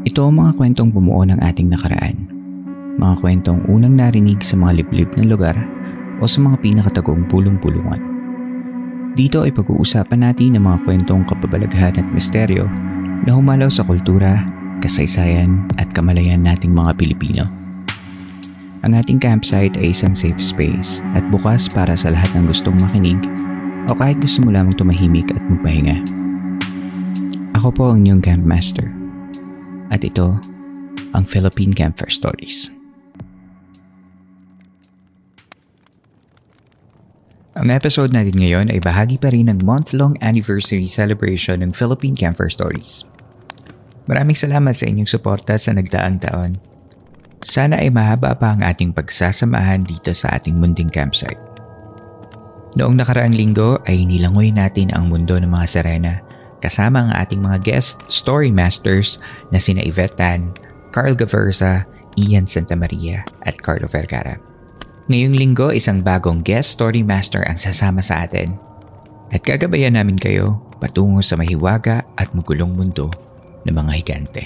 Ito ang mga kwentong bumuo ng ating nakaraan. Mga kwentong unang narinig sa mga liblib ng lugar o sa mga pinakatagong pulong-pulungan. Dito ay pag-uusapan natin ang mga kwentong kapabalaghan at misteryo na humalaw sa kultura, kasaysayan at kamalayan nating mga Pilipino. Ang ating campsite ay isang safe space at bukas para sa lahat ng gustong makinig o kahit gusto mo lamang tumahimik at magpahinga. Ako po ang inyong campmaster at ito ang Philippine Campfire Stories. Ang episode natin ngayon ay bahagi pa rin ng month-long anniversary celebration ng Philippine Campfire Stories. Maraming salamat sa inyong suporta sa nagdaang taon. Sana ay mahaba pa ang ating pagsasamahan dito sa ating munding campsite. Noong nakaraang linggo ay nilangoy natin ang mundo ng mga Serena kasama ang ating mga guest story masters na sina Yvette Tan, Carl Gaversa, Ian Santamaria at Carlo Vergara. Ngayong linggo, isang bagong guest story master ang sasama sa atin. At gagabayan namin kayo patungo sa mahiwaga at magulong mundo ng mga higante.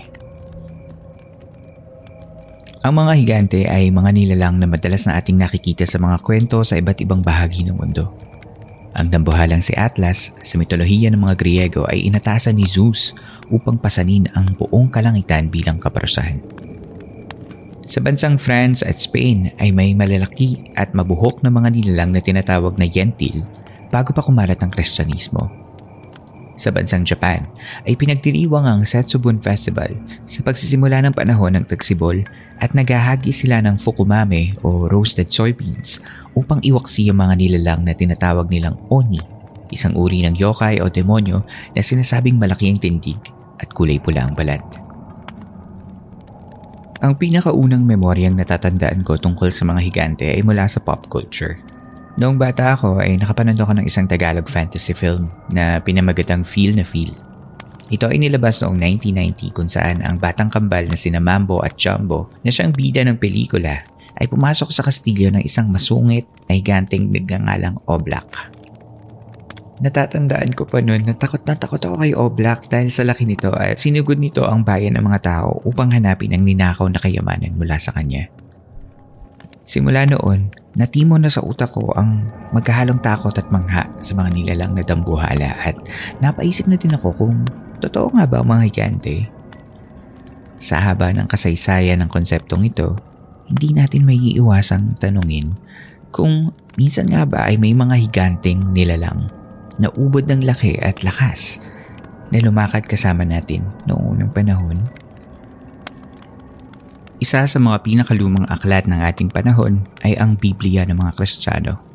Ang mga higante ay mga nilalang na madalas na ating nakikita sa mga kwento sa iba't ibang bahagi ng mundo. Ang nambuhalang si Atlas sa mitolohiya ng mga Griego ay inatasan ni Zeus upang pasanin ang buong kalangitan bilang kaparusahan. Sa bansang France at Spain ay may malalaki at mabuhok na mga nilalang na tinatawag na Yentil bago pa kumalat ang Kristyanismo. Sa bansang Japan ay pinagdiriwang ang Setsubun Festival sa pagsisimula ng panahon ng tagsibol at naghahagi sila ng fukumame o roasted soybeans upang iwaksi ang mga nilalang na tinatawag nilang Oni, isang uri ng yokai o demonyo na sinasabing malaki ang tindig at kulay pula ang balat. Ang pinakaunang memoryang natatandaan ko tungkol sa mga higante ay mula sa pop culture. Noong bata ako ay nakapanood ako ng isang Tagalog fantasy film na pinamagatang Feel na Feel. Ito ay nilabas noong 1990 kung saan ang batang kambal na sina Mambo at Jumbo na siyang bida ng pelikula ay pumasok sa kastilyo ng isang masungit na higanteng nagngangalang Oblak. Natatandaan ko pa noon na takot na takot ako kay Oblak dahil sa laki nito at sinugod nito ang bayan ng mga tao upang hanapin ang ninakaw na kayamanan mula sa kanya. Simula noon, natimo na sa utak ko ang magkahalong takot at mangha sa mga nilalang na dambuhala at napaisip na din ako kung totoo nga ba ang mga higante. Sa haba ng kasaysayan ng konseptong ito, hindi natin may iiwasang tanungin kung minsan nga ba ay may mga higanteng nilalang na ubod ng laki at lakas na lumakad kasama natin noong unang panahon isa sa mga pinakalumang aklat ng ating panahon ay ang Biblia ng mga Kristiyano.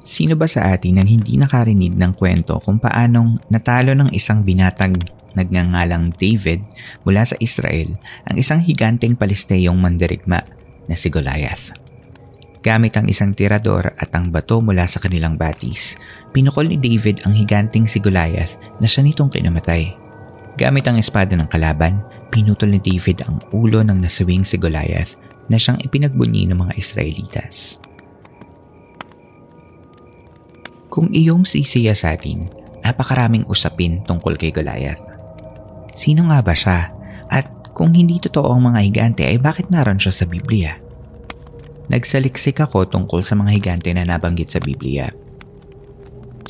Sino ba sa atin ang hindi nakarinig ng kwento kung paanong natalo ng isang binatang nagngangalang David mula sa Israel ang isang higanteng palisteyong mandirigma na si Goliath. Gamit ang isang tirador at ang bato mula sa kanilang batis, pinukol ni David ang higanteng si Goliath na siya nitong kinamatay. Gamit ang espada ng kalaban, pinutol ni David ang ulo ng nasawing si Goliath na siyang ipinagbunyi ng mga Israelitas. Kung iyong sisiya sa atin, napakaraming usapin tungkol kay Goliath. Sino nga ba siya? At kung hindi totoo ang mga higante ay bakit naroon siya sa Biblia? Nagsaliksik ako tungkol sa mga higante na nabanggit sa Biblia.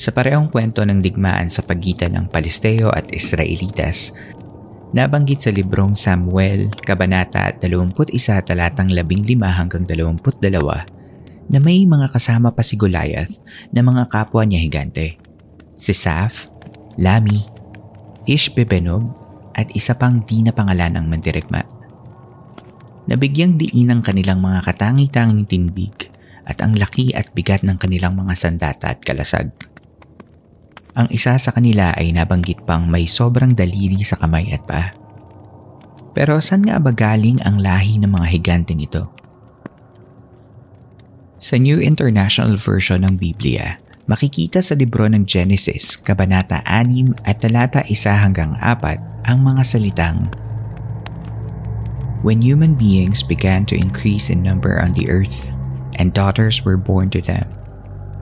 Sa parehong kwento ng digmaan sa pagitan ng Palesteo at Israelitas, nabanggit sa librong Samuel, Kabanata 21, talatang 15 hanggang 22, na may mga kasama pa si Goliath na mga kapwa niya higante. Si Saf, Lami, Ishbebenob at isa pang di na pangalan ng mandirigma. Nabigyang diin ang kanilang mga katangi-tanging tindig at ang laki at bigat ng kanilang mga sandata at kalasag. Ang isa sa kanila ay nabanggit pang may sobrang daliri sa kamay at paa. Pero saan nga ba galing ang lahi ng mga higanteng ito? Sa New International Version ng Biblia, makikita sa libro ng Genesis, Kabanata 6 at talata 1 hanggang 4 ang mga salitang When human beings began to increase in number on the earth, and daughters were born to them,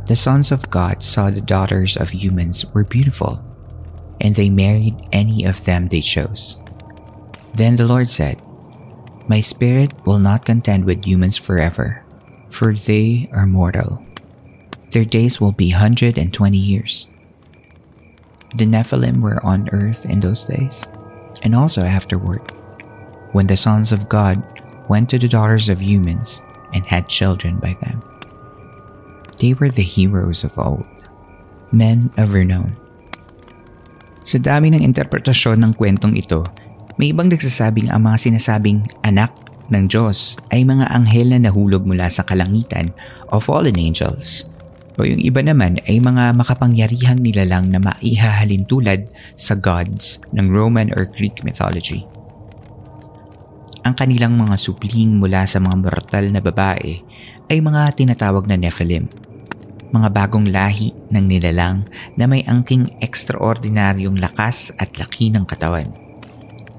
the sons of God saw the daughters of humans were beautiful, and they married any of them they chose. Then the Lord said, My spirit will not contend with humans forever, for they are mortal. Their days will be 120 years. The Nephilim were on earth in those days, and also afterward, when the sons of God went to the daughters of humans and had children by them. They were the heroes of old, men of renown. Sa dami ng interpretasyon ng kwentong ito, may ibang nagsasabing ang mga sinasabing anak ng Diyos ay mga anghel na nahulog mula sa kalangitan o fallen angels. O yung iba naman ay mga makapangyarihang nilalang na maihahalin tulad sa gods ng Roman or Greek mythology. Ang kanilang mga supling mula sa mga mortal na babae ay mga tinatawag na Nephilim, mga bagong lahi ng nilalang na may angking ekstraordinaryong lakas at laki ng katawan.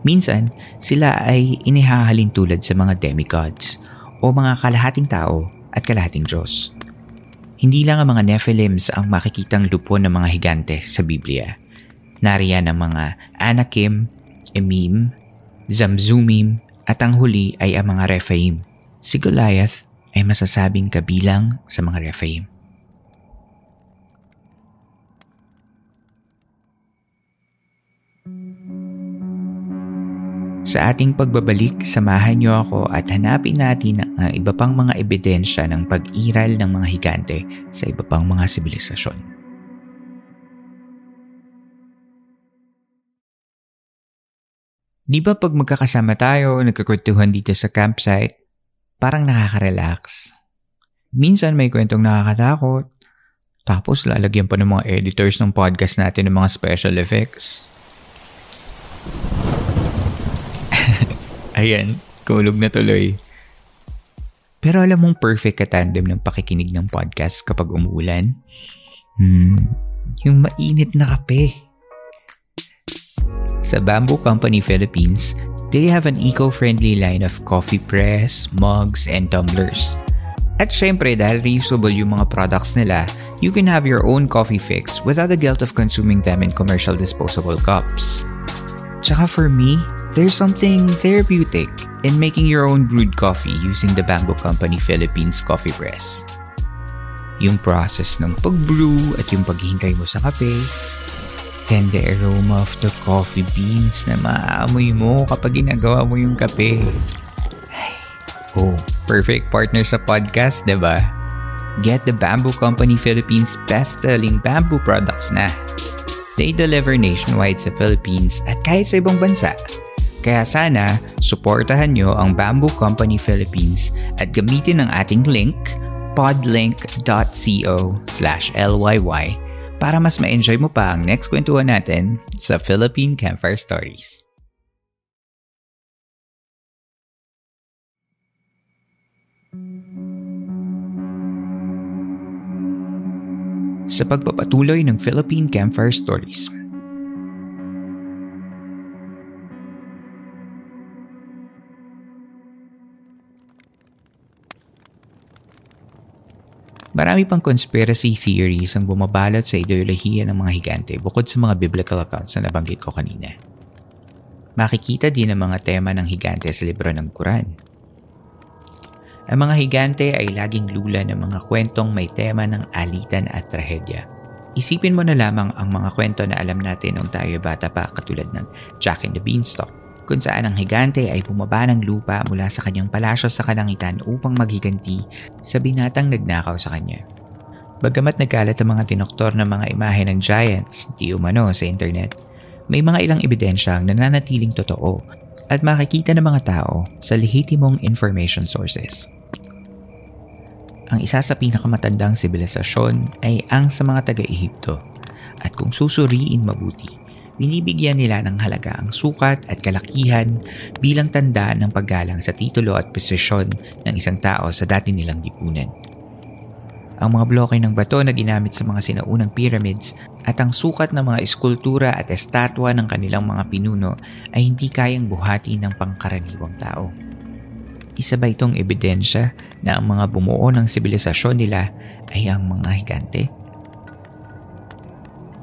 Minsan, sila ay inihahalin tulad sa mga demigods o mga kalahating tao at kalahating Diyos. Hindi lang ang mga Nephilims ang makikitang lupo ng mga higante sa Biblia. Nariyan ang mga Anakim, Emim, Zamzumim, at ang huli ay ang mga Rephaim. Si Goliath ay masasabing kabilang sa mga Rephaim. Sa ating pagbabalik, samahan niyo ako at hanapin natin ang iba pang mga ebidensya ng pag-iral ng mga higante sa iba pang mga sibilisasyon. Di ba pag magkakasama tayo, nagkakwentuhan dito sa campsite, parang nakaka-relax. Minsan may kwentong nakakatakot, tapos lalagyan pa ng mga editors ng podcast natin ng mga special effects. Ayan, kulog na tuloy. Pero alam mong perfect katandem ng pakikinig ng podcast kapag umuulan? Hmm, yung mainit na kape. Sa Bamboo Company Philippines, they have an eco-friendly line of coffee press, mugs, and tumblers. At syempre, dahil reusable yung mga products nila, you can have your own coffee fix without the guilt of consuming them in commercial disposable cups. Tsaka for me, there's something therapeutic in making your own brewed coffee using the Bamboo Company Philippines coffee press. Yung process ng pag-brew at yung paghihintay mo sa kape, then the aroma of the coffee beans na maaamoy mo kapag ginagawa mo yung kape. Oh, perfect partner sa podcast, di ba? Get the Bamboo Company Philippines best-selling bamboo products na. They deliver nationwide sa Philippines at kahit sa ibang bansa. Kaya sana, suportahan nyo ang Bamboo Company Philippines at gamitin ang ating link podlink.co slash LYY para mas ma-enjoy mo pa ang next kwentuhan natin sa Philippine Campfire Stories. Sa pagpapatuloy ng Philippine Campfire Stories, Marami pang conspiracy theories ang bumabalot sa ideolohiya ng mga higante bukod sa mga biblical accounts na nabanggit ko kanina. Makikita din ang mga tema ng higante sa libro ng Quran. Ang mga higante ay laging lula ng mga kwentong may tema ng alitan at trahedya. Isipin mo na lamang ang mga kwento na alam natin nung tayo bata pa katulad ng Jack and the Beanstalk kung saan ang higante ay bumaba ng lupa mula sa kanyang palasyo sa kalangitan upang maghiganti sa binatang nagnakaw sa kanya. Bagamat nagkalat ang mga tinoktor ng mga imahe ng giants, di umano sa internet, may mga ilang ebidensyang nananatiling totoo at makikita ng mga tao sa lehitimong information sources. Ang isa sa pinakamatandang sibilisasyon ay ang sa mga taga-Ehipto at kung susuriin mabuti, binibigyan nila ng halaga ang sukat at kalakihan bilang tanda ng paggalang sa titulo at posisyon ng isang tao sa dati nilang lipunan. Ang mga bloke ng bato na ginamit sa mga sinaunang pyramids at ang sukat ng mga eskultura at estatwa ng kanilang mga pinuno ay hindi kayang buhati ng pangkaraniwang tao. Isa ba itong ebidensya na ang mga bumuo ng sibilisasyon nila ay ang mga higante?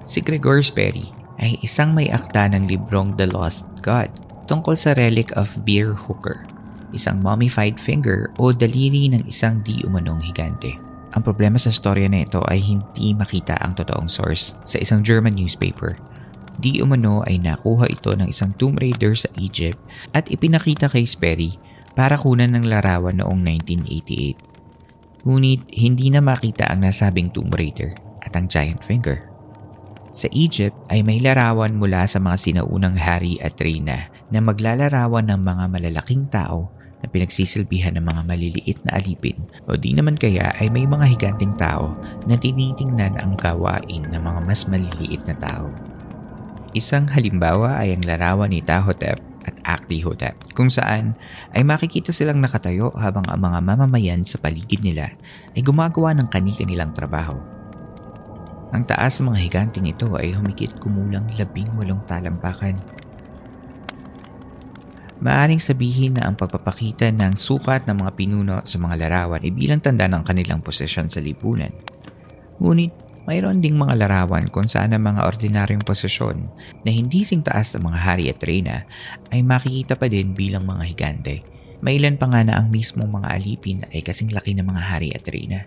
Si Gregor Sperry ay isang may akta ng librong The Lost God tungkol sa relic of Beer Hooker, isang mummified finger o daliri ng isang di umanong higante. Ang problema sa storya na ito ay hindi makita ang totoong source sa isang German newspaper. Di umano ay nakuha ito ng isang tomb raider sa Egypt at ipinakita kay Sperry para kunan ng larawan noong 1988. Ngunit hindi na makita ang nasabing tomb raider at ang giant finger. Sa Egypt ay may larawan mula sa mga sinaunang hari at reyna na maglalarawan ng mga malalaking tao na pinagsisilbihan ng mga maliliit na alipin o di naman kaya ay may mga higanting tao na tinitingnan ang gawain ng mga mas maliliit na tao. Isang halimbawa ay ang larawan ni Tahotep at Akdihotep kung saan ay makikita silang nakatayo habang ang mga mamamayan sa paligid nila ay gumagawa ng kanil-kanilang trabaho. Ang taas ng mga higanting ito ay humigit kumulang labing walong talampakan. Maaring sabihin na ang pagpapakita ng sukat ng mga pinuno sa mga larawan ay bilang tanda ng kanilang posisyon sa lipunan. Ngunit mayroon ding mga larawan kung saan ang mga ordinaryong posisyon na hindi sing taas ng mga hari at reyna ay makikita pa din bilang mga higante. Mailan pa nga na ang mismong mga alipin ay kasing laki ng mga hari at reyna.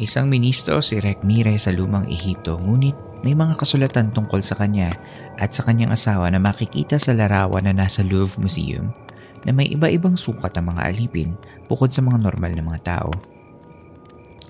Isang ministro si Rekmire sa lumang Ehipto ngunit may mga kasulatan tungkol sa kanya at sa kanyang asawa na makikita sa larawan na nasa Louvre Museum na may iba-ibang sukat ang mga alipin bukod sa mga normal na mga tao.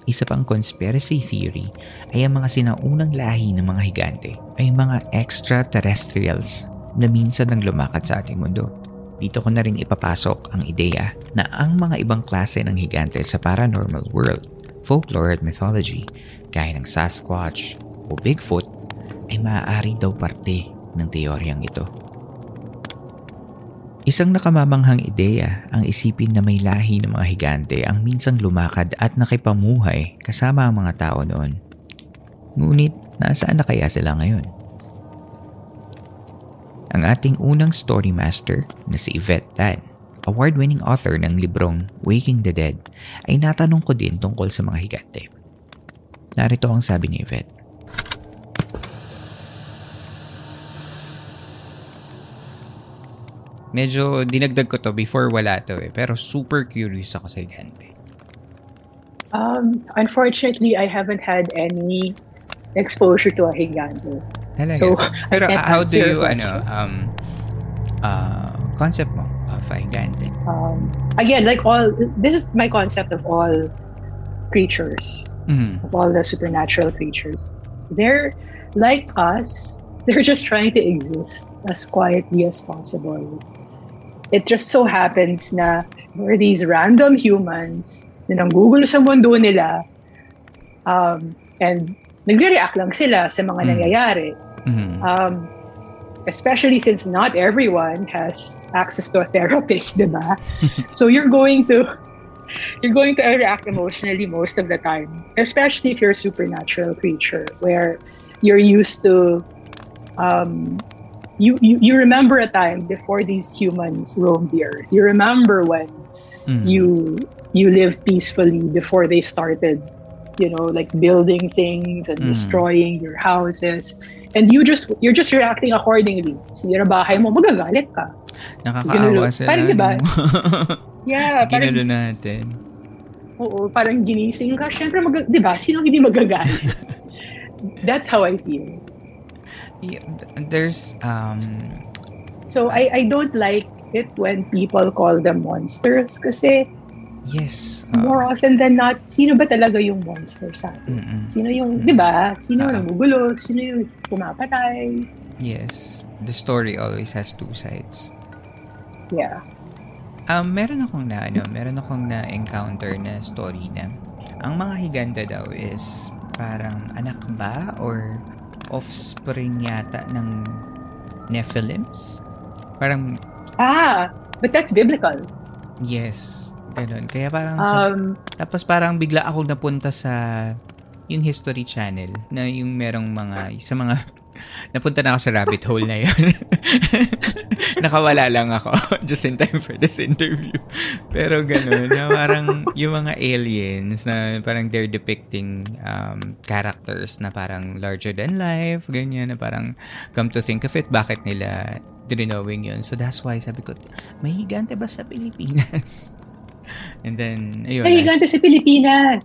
Isa pang conspiracy theory ay ang mga sinaunang lahi ng mga higante ay mga extraterrestrials na minsan nang lumakad sa ating mundo. Dito ko na rin ipapasok ang ideya na ang mga ibang klase ng higante sa paranormal world folklore at mythology gaya ng Sasquatch o Bigfoot ay maaari daw parte ng teoryang ito. Isang nakamamanghang ideya ang isipin na may lahi ng mga higante ang minsang lumakad at nakipamuhay kasama ang mga tao noon. Ngunit nasaan na kaya sila ngayon? Ang ating unang story master na si Yvette Tan award-winning author ng librong Waking the Dead, ay natanong ko din tungkol sa mga higante. Narito ang sabi ni Yvette. Medyo dinagdag ko to before wala to eh, pero super curious ako sa higante. Um, unfortunately, I haven't had any exposure to a higante. Talaga? So, pero I can't how do you, ano, um, uh, concept mo higante? um, again, like all, this is my concept of all creatures, Mhm. of all the supernatural creatures. They're like us. They're just trying to exist as quietly as possible. It just so happens na there are these random humans na nanggugulo sa mundo nila um, and nagre-react lang sila sa mga Mm. nangyayari. Mhm. Um, especially since not everyone has access to a therapist, diba? so you're going to you're going to react emotionally most of the time, especially if you're a supernatural creature where you're used to um, you, you you remember a time before these humans roamed the earth. You remember when Mhm. you you lived peacefully before they started you know like building things and Mm. destroying your houses and you just you're just reacting accordingly sinira bahay mo magagalit ka Nakakaawa sila. Parang diba? yeah parang Ginulo natin. oo parang ginising ka syempre mag, di ba sino hindi magagalit that's how I feel. Yeah, there's um So I I don't like it when people call them monsters kasi yes. uh, more often than not, sino ba talaga yung monster sa atin? mm-mm. Sino yung, di ba? Sino Ah. yung nagugulo? Sino yung pumapatay? Yes. The story always has two sides. Yeah. Um, meron akong na, ano, meron akong na-encounter na story na ang mga higanta daw is parang anak ba or offspring yata ng Nephilims? Parang, Ah, but that's biblical. yes, ganun. Kaya parang, sa- Um, tapos parang bigla akong napunta sa yung History Channel na yung merong mga, sa mga, napunta na ako sa rabbit hole na yun. Nakawala lang ako just in time for this interview. Pero ganun, na parang yung mga aliens na parang they're depicting um, characters na parang larger than life, ganyan, na parang come to think of it, bakit nila drinowing yun. So that's why sabi ko, may higante ba sa Pilipinas? And then, ayun. Ay, ganda sa Pilipinas.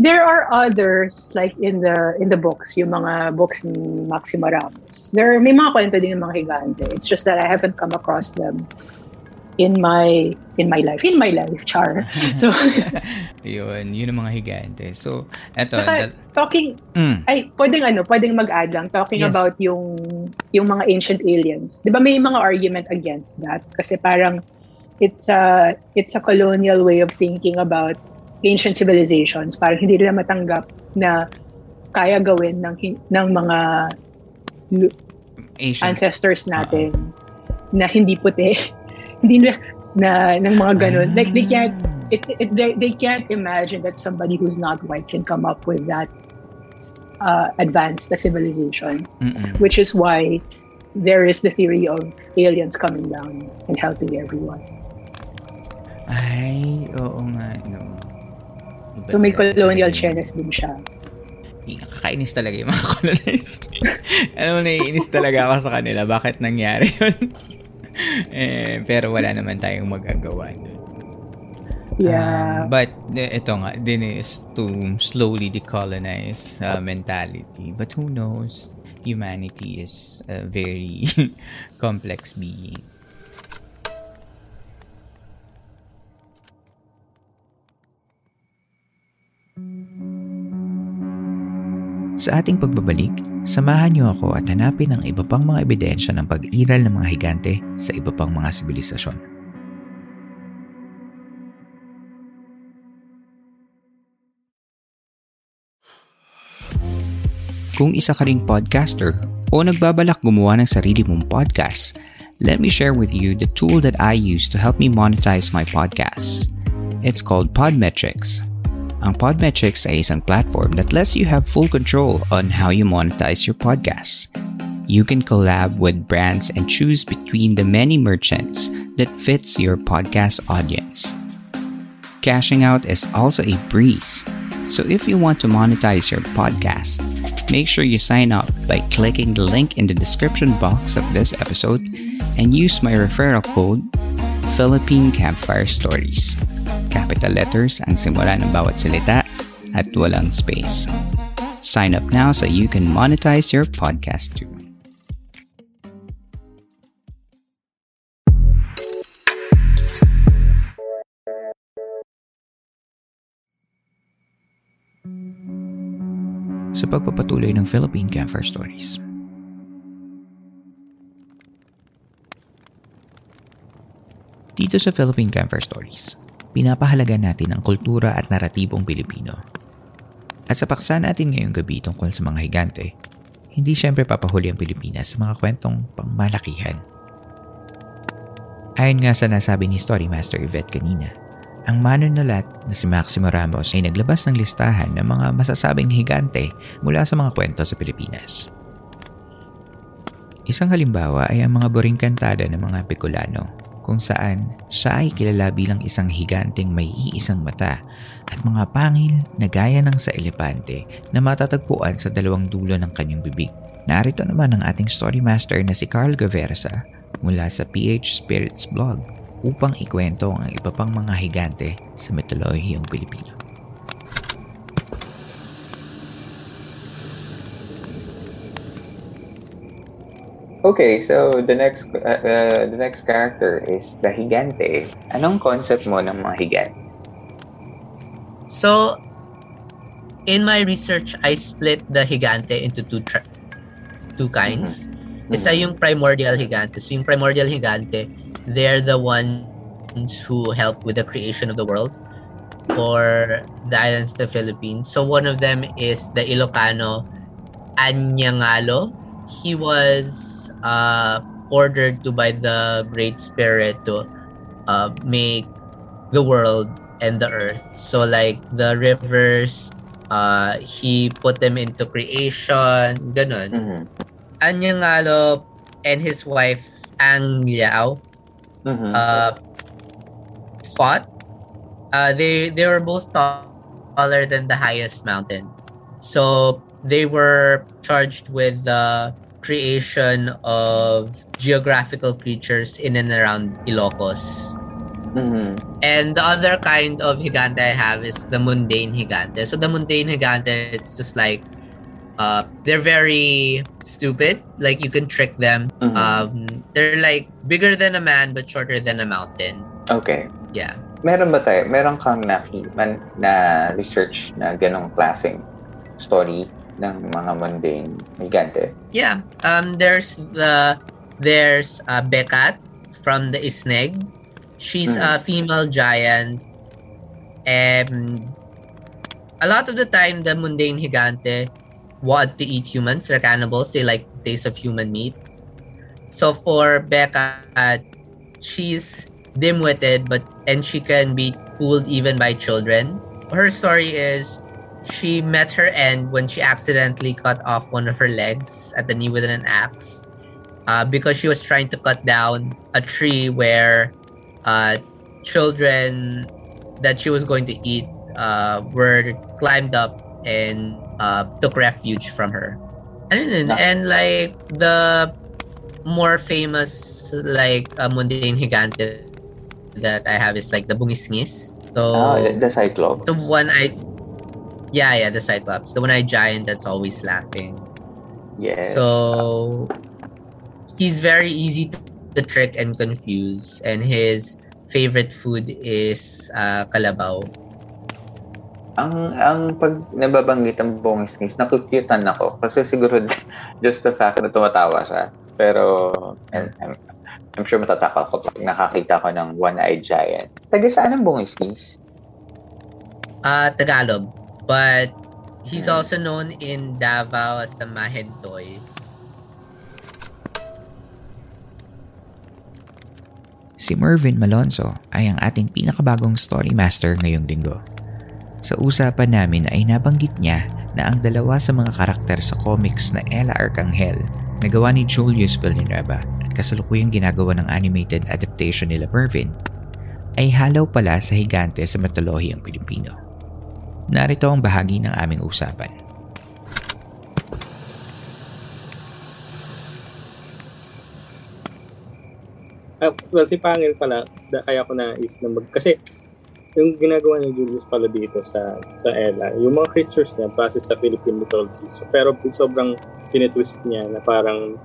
There are others like in the in the books, yung mga books ni Maximo Ramos. There may mga kwento din ng mga higante. It's just that I haven't come across them in my in my life. In my life, char. So, Yun, yun ang mga higante. So, eto. saka that- talking mm, ay pwedeng ano, pwedeng mag-add lang talking Yes. about yung yung mga ancient aliens. 'Di ba may mga argument against that kasi parang it's a it's a colonial way of thinking about ancient civilizations. Parang hindi nila matanggap na kaya gawin ng ng mga Asian. ancestors natin na hindi puti. hindi na na ng mga ganun. Like they can't it, it they, they can't imagine that somebody who's not white can come up with that uh, advanced na civilization, Mm-mm. which is why there is the theory of aliens coming down and helping everyone. Ay, oo nga, no. Iba So may colonial yun. Chinese din siya. Nakakainis talaga yung mga colonized. Alam mo, naiinis talaga ako sa kanila. Bakit nangyari yun? eh, pero wala naman tayong magagawa nun. Yeah. Um, but eh, ito nga, din is to slowly decolonize uh, mentality. But who knows? Humanity is a very complex being. Sa ating pagbabalik, samahan niyo ako at hanapin ang iba pang mga ebidensya ng pag-iral ng mga higante sa iba pang mga sibilisasyon. Kung isa ka ring podcaster o nagbabalak gumawa ng sarili mong podcast, let me share with you the tool that I use to help me monetize my podcasts. It's called Podmetrics. Ang Podmetrics ay isang platform that lets you have full control on how you monetize your podcasts. You can collab with brands and choose between the many merchants that fits your podcast audience. Cashing out is also a breeze. So if you want to monetize your podcast, make sure you sign up by clicking the link in the description box of this episode and use my referral code Philippine Campfire Stories. Capital letters ang simula ng bawat salita at walang space. Sign up now so you can monetize your podcast too. Sa pagpapatuloy ng Philippine Campfire Stories. Dito sa Philippine Campfire Stories, pinapahalaga natin ang kultura at naratibong Pilipino. At sa paksa natin ngayong gabi tungkol sa mga higante, hindi syempre papahuli ang Pilipinas sa mga kwentong pangmalakihan. Ayon nga sa nasabi ni Storymaster Yvette kanina, ang manunulat na si Maximo Ramos ay naglabas ng listahan ng mga masasabing higante mula sa mga kwento sa Pilipinas. Isang halimbawa ay ang mga boring kantada ng mga Bicolano kung saan siya ay kilala bilang isang higanteng may iisang mata at mga pangil na gaya ng sa elepante na matatagpuan sa dalawang dulo ng kanyang bibig. Narito naman ang ating story master na si Carl Gaversa mula sa PH Spirits blog upang ikwento ang iba pang mga higante sa mitolohiyang Pilipino. Okay, so the next uh, uh, the next character is the Higante. Anong concept mo ng mga Higante? So, in my research, I split the Higante into two tra- two kinds. Mm-hmm. Isa yung primordial Higante. So, yung primordial Higante, they're the ones who help with the creation of the world for the islands of the Philippines. So, one of them is the Ilocano Anyangalo. He was uh, ordered to by the Great Spirit to uh, make the world and the earth. So like the rivers, uh, he put them into creation, ganun. Mm-hmm. Anyangalo and his wife Ang Liao Mm-hmm. uh, fought. Uh, they they were both taller than the highest mountain, so they were charged with the creation of geographical creatures in and around Ilocos. Mm-hmm. And the other kind of higante I have is the mundane higante. So the mundane higante, it's just like uh, they're very stupid. Like you can trick them. Mhm. Um, they're like bigger than a man but shorter than a mountain. Okay. Yeah. Meron ba tayo? Meron kang na, man, na research na ganong klaseng story ng mga mundane Higante? Yeah. Um, there's the there's uh, Bekat from the Isneg. She's a female giant, and a lot of the time, the mundane Higante want to eat humans. They're cannibals. They like the taste of human meat. So for Bekat, she's dim-witted, but and she can be fooled even by children. Her story is she met her end when she accidentally cut off one of her legs at the knee with an axe uh, because she was trying to cut down a tree where uh, children that she was going to eat uh, were climbed up and uh, took refuge from her. And, Nice. and like the more famous like uh, mundane higante that I have is like the bungisngis. So the, the Cyclops. the one I yeah yeah the cyclops the one eyed giant that's always laughing Yes. so he's very easy to, trick and confuse and his favorite food is uh, kalabaw ang ang pag nababanggit ang bongis-ngis, nakukyutan ako. Kasi siguro just the fact na tumatawa siya. Pero and, I'm, I'm sure matataka ko pag nakakita ko ng one-eyed giant. Taga saan ang bongis-ngis? uh, Tagalog but he's Hmm. also known in Davao as the Mahentoy Si Mervin Malonzo ay ang ating pinakabagong story master ngayong linggo. Sa usapan namin ay nabanggit niya na ang dalawa sa mga karakter sa comics na Ella Arcangel na gawa ni Julius Villanueva at kasalukuyang ginagawa ng animated adaptation nila Mervin ay halaw pala sa higante sa mitolohiyang Pilipino. Narito ang bahagi ng aming usapan. Ah, well, si Pangil pala, da, kaya ko na is na mag... Kasi, yung ginagawa ni Julius pala dito sa sa Ella, yung mga creatures niya base sa Philippine mythology. So, pero sobrang tinitwist niya na parang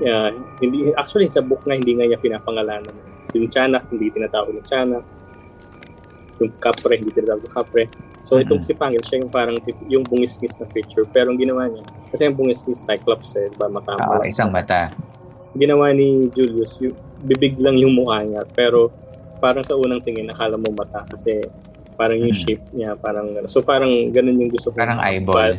yeah, hindi actually sa book nga hindi nga niya pinapangalanan. Yung Tiyanak, hindi tinatawag ng Tiyanak. Yung Kapre, hindi tinatawag ng Kapre. So, itong si Pangil, siya yung parang yung bungis-ngis na creature. Pero ang ginawa niya, kasi yung bungis-ngis Cyclops eh, ba matama Ah, isang mata. ginawa ni Julius, yung, bibig lang yung mukha niya. Pero parang sa unang tingin, akala mo mata kasi parang yung Mhm. shape niya, parang. So parang ganun yung gusto ko. Parang eyeball.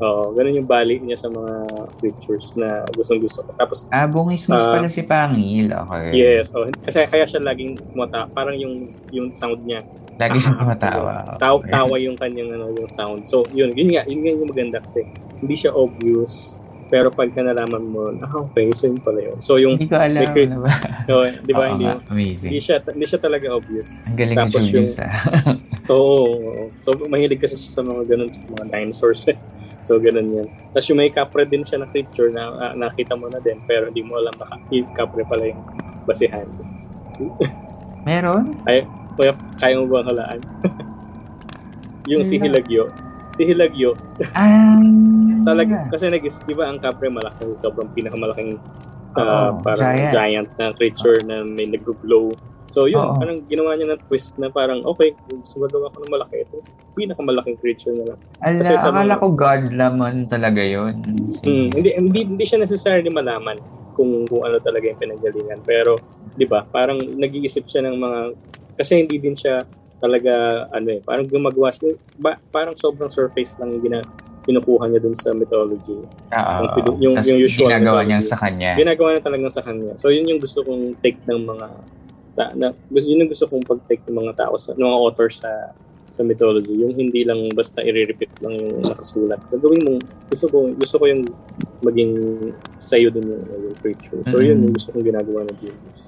Oo, ganun yung bali niya sa mga creatures na gustong gusto ko. Tapos, Ah, bungis-ngis Ah. pala si Pangil. Okay. yes, oh, kasi kaya siya laging mata. Parang yung yung sound niya. Lagi siyang tumatawa. Taw, tawa yung kanyang ano, yung sound. So, yun, yun nga, yun nga yung maganda kasi hindi siya obvious. Pero pagka nalaman mo, ah, okay, so yun pala yun. So, yung, Hindi ko alam. may Ano ba? oh, di ba, hindi, Amazing. hindi siya, hindi siya talaga obvious. Ang galing ni Tapos Julius ah. Oo, oo. So, mahilig kasi siya sa mga ganun, mga dinosaurs eh. So, ganun yan. Tapos yung may kapre din siya na creature na ah, nakita mo na din, pero hindi mo alam na yung kapre pala yung basihan. Meron? Kaya, kaya mo bang halaan? yung si. Hilagyo. Si Hilagyo, Ay. talaga, kasi nag di ba ang kapre malaki, sobrang pinakamalaking uh, Oo, parang giant. giant. na creature na may nag-glow. So yun, Oo. parang ginawa niya ng twist na parang, okay, sumagawa ko ng malaki, ito, pinakamalaking creature na lang. Ala, Kasi sa akala mga- ko God's laman talaga yun. Hmm, hindi, hindi, hindi siya necessarily malaman kung, kung ano talaga yung pinagalingan. Pero, di ba, parang nag-iisip siya ng mga, kasi hindi din siya talaga, ano eh, parang gumagawa siya, ba, parang sobrang surface lang yung gina, kinukuha niya dun sa mythology. Oo. Yung yung- yung usual ginagawa niya mythology. sa kanya. Ginagawa na talagang sa kanya. So, yun yung gusto kong take ng mga, ta, na, yun yung gusto kong pag-take ng mga tao, sa, ng mga authors sa sa mythology, yung hindi lang basta i-repeat lang yung nakasulat. Gagawin mo, gusto ko, gusto ko yung maging sa'yo din yung, yung creature. So, yun Mm. yung gusto kong ginagawa ng genius.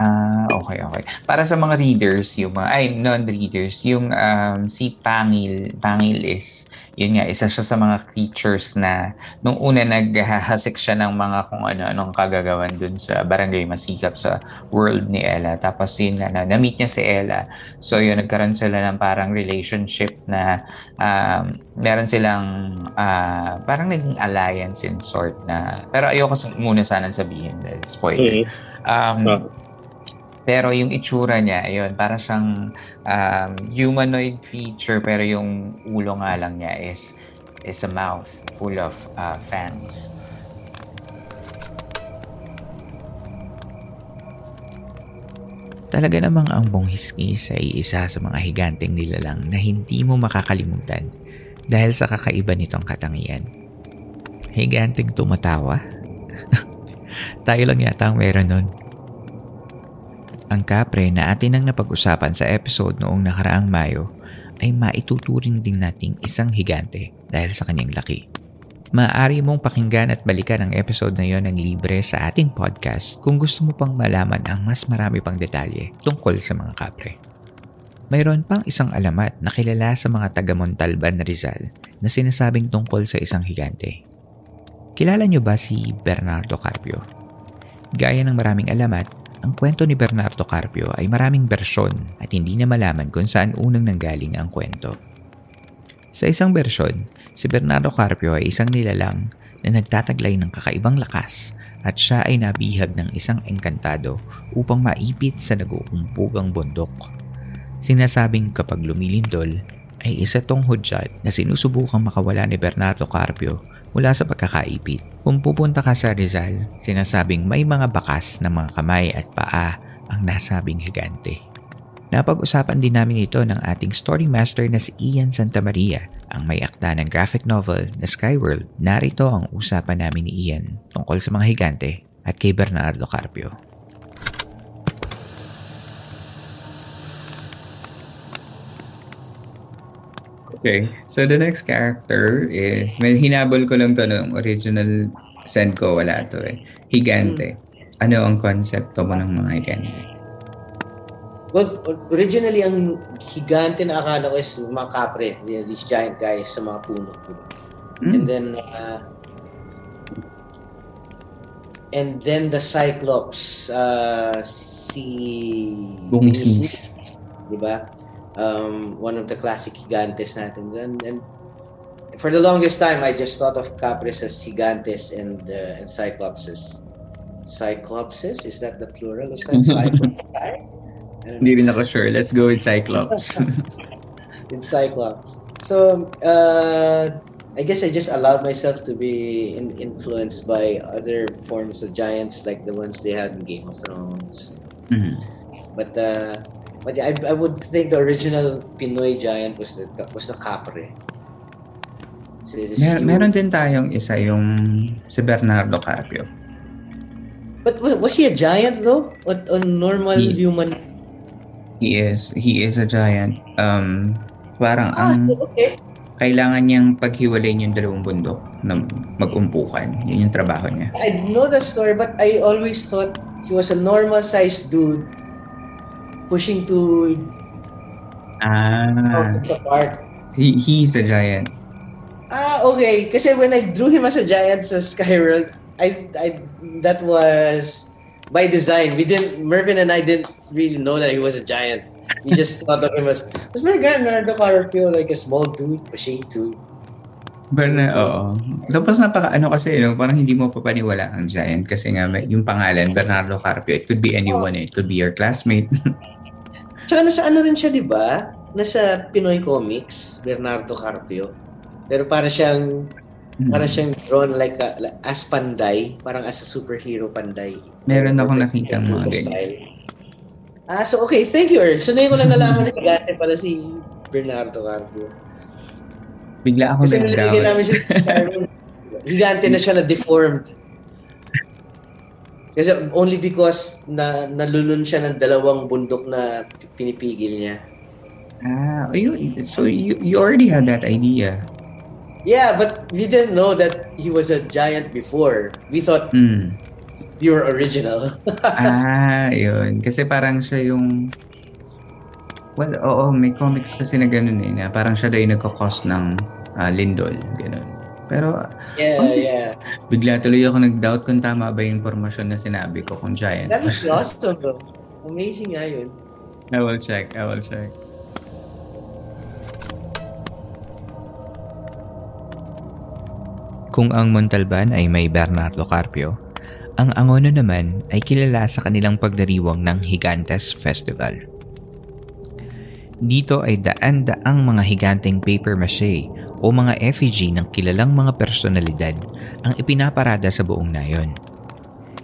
Ah, okay, okay. Para sa mga readers, yung mga, ay, non-readers, yung um, si Pangil, Pangil is, yun nga, isa siya sa mga creatures na nung una naghahasik siya ng mga kung ano-anong kagagawan dun sa barangay Masikap sa world ni Ella. Tapos yun nga, na, na-meet niya si Ella. So yun, nagkaroon sila ng parang relationship na um, meron silang ah, parang naging alliance in sort na, pero ayoko muna sana sabihin dahil spoiler. Mhm. Um, Ah. Pero yung itsura niya, ayun, para siyang um, humanoid creature pero yung ulo nga lang niya is is a mouth full of uh, fangs. Talaga namang ang bonghiskis ay isa sa mga higanteng nilalang na hindi mo makakalimutan dahil sa kakaiba nitong katangian. Higanteng tumatawa? Tayo lang yata ang meron nun. Ang kapre na atin ang napag-usapan sa episode noong nakaraang Mayo ay maituturing din nating isang higante dahil sa kanyang laki. Maaari mong pakinggan at balikan ang episode na yon ng libre sa ating podcast kung gusto mo pang malaman ang mas marami pang detalye tungkol sa mga kapre. Mayroon pang isang alamat na kilala sa mga taga Montalban, Rizal na sinasabing tungkol sa isang higante. Kilala niyo ba si Bernardo Carpio? Gaya ng maraming alamat, ang kwento ni Bernardo Carpio ay maraming bersyon at hindi na malaman kung saan unang nanggaling ang kwento. Sa isang bersyon, si Bernardo Carpio ay isang nilalang na nagtataglay ng kakaibang lakas at siya ay nabihag ng isang engkantado upang maipit sa naguumpugang bundok. Sinasabing kapag lumilindol ay isa tong hudyat na sinusubukang makawala ni Bernardo Carpio mula sa pagkakaipit. Kung pupunta ka sa Rizal, sinasabing may mga bakas ng mga kamay at paa ang nasabing higante. Napag-usapan din namin ito ng ating story master na si Ian Santamaria, ang may akda ng graphic novel na Skyworld. Narito ang usapan namin ni Ian tungkol sa mga higante at kay Bernardo Carpio. Okay. So the next character is, may hinabol ko lang to nung original send ko, wala to eh. Higante. Ano ang konsepto mo ng mga higante? Well, originally, ang higante na akala ko is mga kapre, these giant guys sa mga puno. Diba? And then, uh, and then the Cyclops, uh, si... Bungsis. Diba? Um, one of the classic gigantes natin. And, and for the longest time, I just thought of Capris as gigantes and, uh, and Cyclopses. Cyclopses? Is that the plural of Cy- Cyclops? Hindi rin ako sure. Let's go with Cyclops. in Cyclops. So, uh, I guess I just allowed myself to be in, influenced by other forms of giants like the ones they had in Game of Thrones. Mhm. But uh, but yeah, I, I would think the original Pinoy giant was the was the Capre. So Mer- meron din tayong isa yung si Bernardo Carpio. But wa- was he a giant though? Or a normal He- human? He is, he is a giant. Um, parang Ah, ang okay. kailangan niyang paghiwalayin yung dalawang bundok na mag-umpukan. Yun yung trabaho niya. I know the story, but I always thought he was a normal sized dude pushing two Ah, mountains apart. he, he's a giant. Ah, okay. Kasi when I drew him as a giant sa Skyworld, I, I that was by design. We didn't Mervin and I didn't really know that he was a giant. We just thought of him as was my guy Leonardo Carpio like a small dude pushing two Berna, oo. Tapos napaka ano kasi, no, parang hindi mo pa paniwala ang giant kasi nga yung pangalan, Bernardo Carpio. It could be anyone. It could be your classmate. Tsaka nasa ano rin siya, di ba? Nasa Pinoy Comics, Bernardo Carpio. Pero para siyang para siyang drawn like, a, like as panday, parang as a superhero panday. Meron akong nakita mga ganyan. Ah, so okay, thank you, Earl. So ngayon ko lang nalaman na gigante pala si Bernardo Carpio. Bigla ako Kasi nag nilagyan namin siya gigante na siya na deformed. Kasi only because na nalulun siya ng dalawang bundok na pinipigil niya. Ah, you, so you, you already had that idea. Yeah, but we didn't know that he was a giant before. We thought Mm. you were original. ah, yun. Kasi parang siya yung... Well, oo, may comics kasi na ganun eh. Na parang siya daw yung nagkakos ng ah, lindol. Ganun. Pero, yeah, honest, yeah. bigla tuloy ako nag-doubt kung tama ba yung impormasyon na sinabi ko kung giant. That was awesome, bro. Amazing nga yun. I will check. I will check. Kung ang Montalban ay may Bernardo Carpio, ang Angono naman ay kilala sa kanilang pagdiriwang ng Higantes Festival. Dito ay daan-daang mga higanteng paper mache o mga effigy ng kilalang mga personalidad ang ipinaparada sa buong nayon.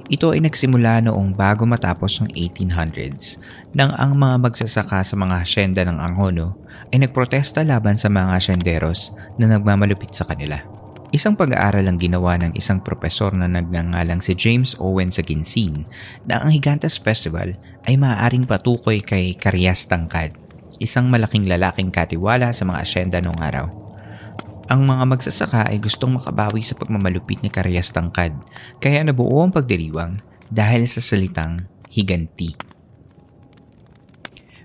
Ito ay nagsimula noong bago matapos ng 1800s nang ang mga magsasaka sa mga hasyenda ng Angono ay nagprotesta laban sa mga asyenderos na nagmamalupit sa kanila. Isang pag-aaral ang ginawa ng isang propesor na nagngangalang si James Owen sa Ginsin na ang Higantes Festival ay maaaring patukoy kay Karyas Tangkad, isang malaking lalaking katiwala sa mga asyenda noong araw. Ang mga magsasaka ay gustong makabawi sa pagmamalupit ni Karyas Tangkad kaya nabuo ang pagdiriwang dahil sa salitang higanti.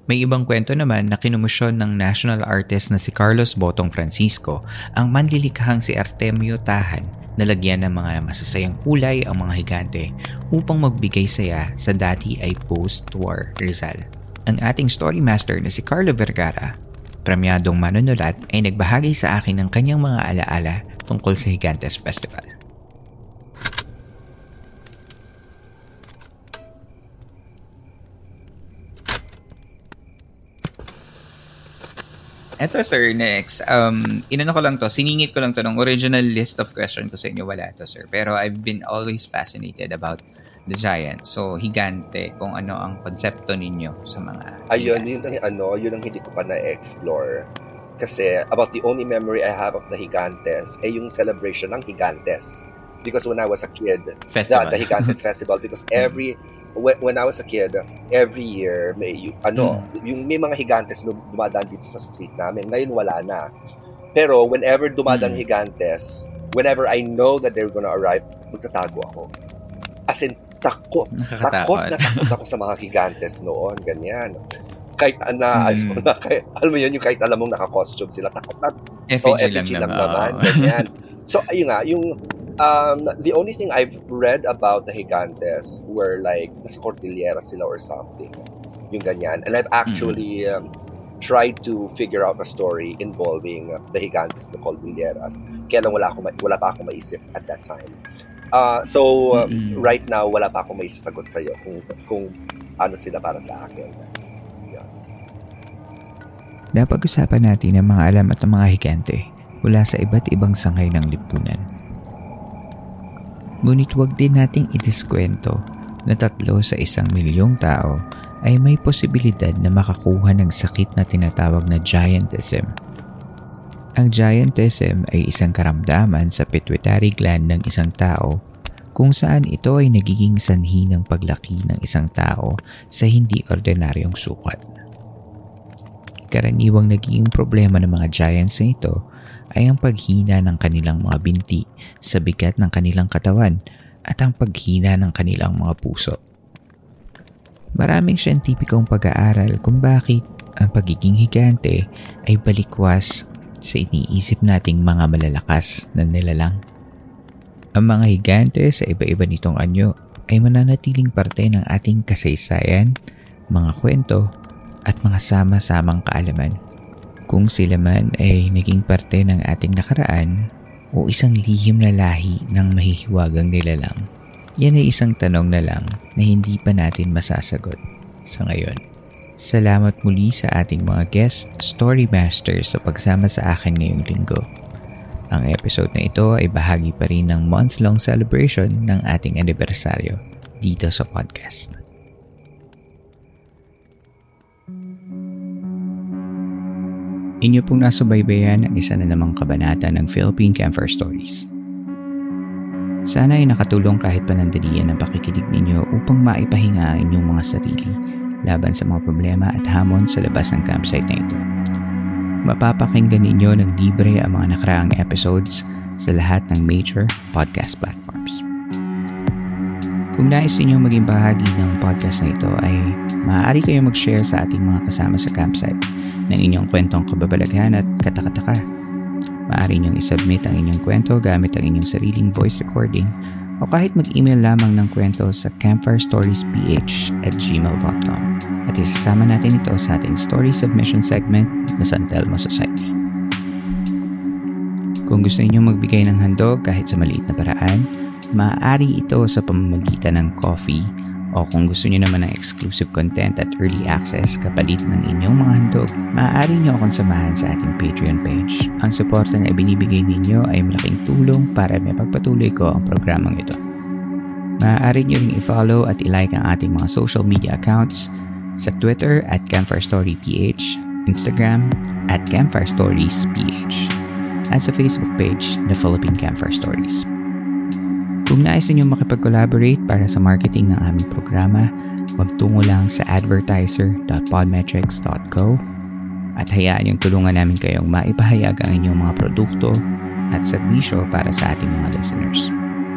May ibang kwento naman na kinumusyon ng national artist na si Carlos Botong Francisco ang manlilikhang si Artemio Tahan na lagyan ng mga masasayang kulay ang mga higante upang magbigay saya sa dati ay post-war Rizal. Ang ating story master na si Carlo Vergara, premyadong manunulat ay nagbahagi sa akin ng kanyang mga alaala tungkol sa Higantes Festival. Eto sir, next. Um, inano ko lang to, siningit ko lang to ng original list of question ko sa inyo. Wala to sir. Pero I've been always fascinated about the giant. So, higante, kung ano ang konsepto ninyo sa mga Ayun, yun ang, ano, yun ang hindi ko pa na-explore. Kasi about the only memory I have of the Higantes ay yung celebration ng Higantes. Because when I was a kid, Festival. The, the Higantes Festival, because every, when, when I was a kid, every year, may, yung, ano, yung may mga Higantes na dumadaan dito sa street namin. Ngayon wala na. Pero whenever dumadaan Higantes, whenever I know that they're gonna arrive, magtatago ako. As in, takot. Takot na takot ako sa mga Higantes noon. Ganyan kahit na, Mm. na kahit, alam mo yun, yung kahit alam mong naka-costume sila, takot na. Effigy Oh, effigy lang lang, naman, oo. Ganyan. So, ayun nga, yung, um, the only thing I've read about the Gigantes were like, nasa Cordillera sila or something. Yung ganyan. And I've actually um, tried to figure out a story involving the Gigantes, the Cordilleras. Kaya lang wala, ma- wala pa akong maisip at that time. Uh, so, uh, Mm-mm. right now, wala pa akong maisasagot sa'yo kung, kung ano sila para sa akin. Napag-usapan natin ang mga alam at ang mga higante mula sa iba't ibang sangay ng lipunan. Ngunit huwag din nating idiskwento na tatlo sa isang milyong tao ay may posibilidad na makakuha ng sakit na tinatawag na giantism. Ang giantism ay isang karamdaman sa pituitary gland ng isang tao kung saan ito ay nagiging sanhi ng paglaki ng isang tao sa hindi ordinaryong sukat. Karaniwang nagiging problema ng mga giants na ito ay ang paghina ng kanilang mga binti sa bigat ng kanilang katawan at ang paghina ng kanilang mga puso. Maraming siyentipikong pag-aaral kung bakit ang pagiging higante ay balikwas sa iniisip nating mga malalakas na nilalang. Ang mga higante sa iba-iba nitong anyo ay mananatiling parte ng ating kasaysayan, mga kwento, at mga sama-samang kaalaman. Kung sila man ay naging parte ng ating nakaraan, o isang lihim na lahi ng mahihiwagang nilalang? Yan ay isang tanong na lang na hindi pa natin masasagot sa ngayon. Salamat muli sa ating mga guest story masters sa pagsama sa akin ngayong linggo. Ang episode na ito ay bahagi pa rin ng month-long celebration ng ating anibersaryo dito sa podcast. Inyo pong nasubaybayan ang isa na namang kabanata ng Philippine Camper Stories. Sana ay nakatulong kahit panandalian ang pakikinig ninyo upang maipahinga ang inyong mga sarili laban sa mga problema at hamon sa labas ng campsite na ito. Mapapakinggan ninyo ng libre ang mga nakaraang episodes sa lahat ng major podcast platforms. Kung nais ninyo maging bahagi ng podcast na ito ay maaari kayo mag-share sa ating mga kasama sa campsite ng inyong kwentong kababalaghan at katakataka. Maaari niyong isubmit ang inyong kwento gamit ang inyong sariling voice recording o kahit mag-email lamang ng kwento sa campfirestoriesph at gmail.com at isasama natin ito sa ating story submission segment na San Telmo Society. Kung gusto niyo magbigay ng handog kahit sa maliit na paraan, maaari ito sa pamamagitan ng coffee o kung gusto niyo naman ng exclusive content at early access kapalit ng inyong mga handog, maaari niyo akong samahan sa ating Patreon page. Ang suporta na ibinibigay ninyo ay malaking tulong para may pagpatuloy ko ang programang ito. Maaari niyo ring i-follow at i-like ang ating mga social media accounts sa Twitter at CampfireStoryPH, Instagram at CampfireStoriesPH, at sa Facebook page na Philippine Campfire Stories. Kung nais ninyong makipag-collaborate para sa marketing ng aming programa, magtungo lang sa advertiser.podmetrics.co at hayaan yung tulungan namin kayong maipahayag ang inyong mga produkto at serbisyo para sa ating mga listeners.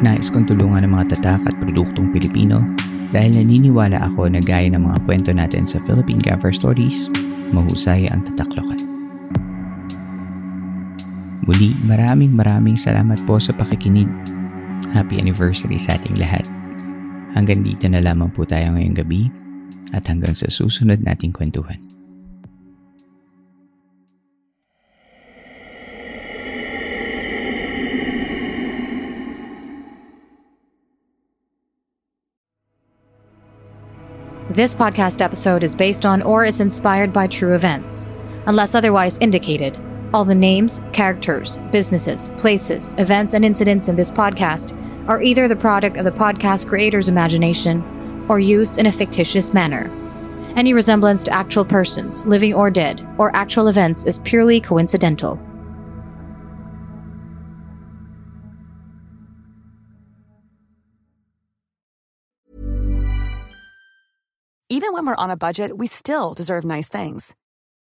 Nais kong tulungan ng mga tatak at produktong Pilipino dahil naniniwala ako na gaya ng mga kwento natin sa Philippine Cover Stories, mahusay ang tataklokan. Muli, maraming maraming salamat po sa pakikinig Happy anniversary sa ating lahat. Hanggang dito na lamang po tayo ngayong gabi at hanggang sa susunod nating kwentuhan. This podcast episode is based on or is inspired by true events, unless otherwise indicated. All the names, characters, businesses, places, events, and incidents in this podcast are either the product of the podcast creator's imagination or used in a fictitious manner. Any resemblance to actual persons, living or dead, or actual events is purely coincidental. Even when we're on a budget, we still deserve nice things.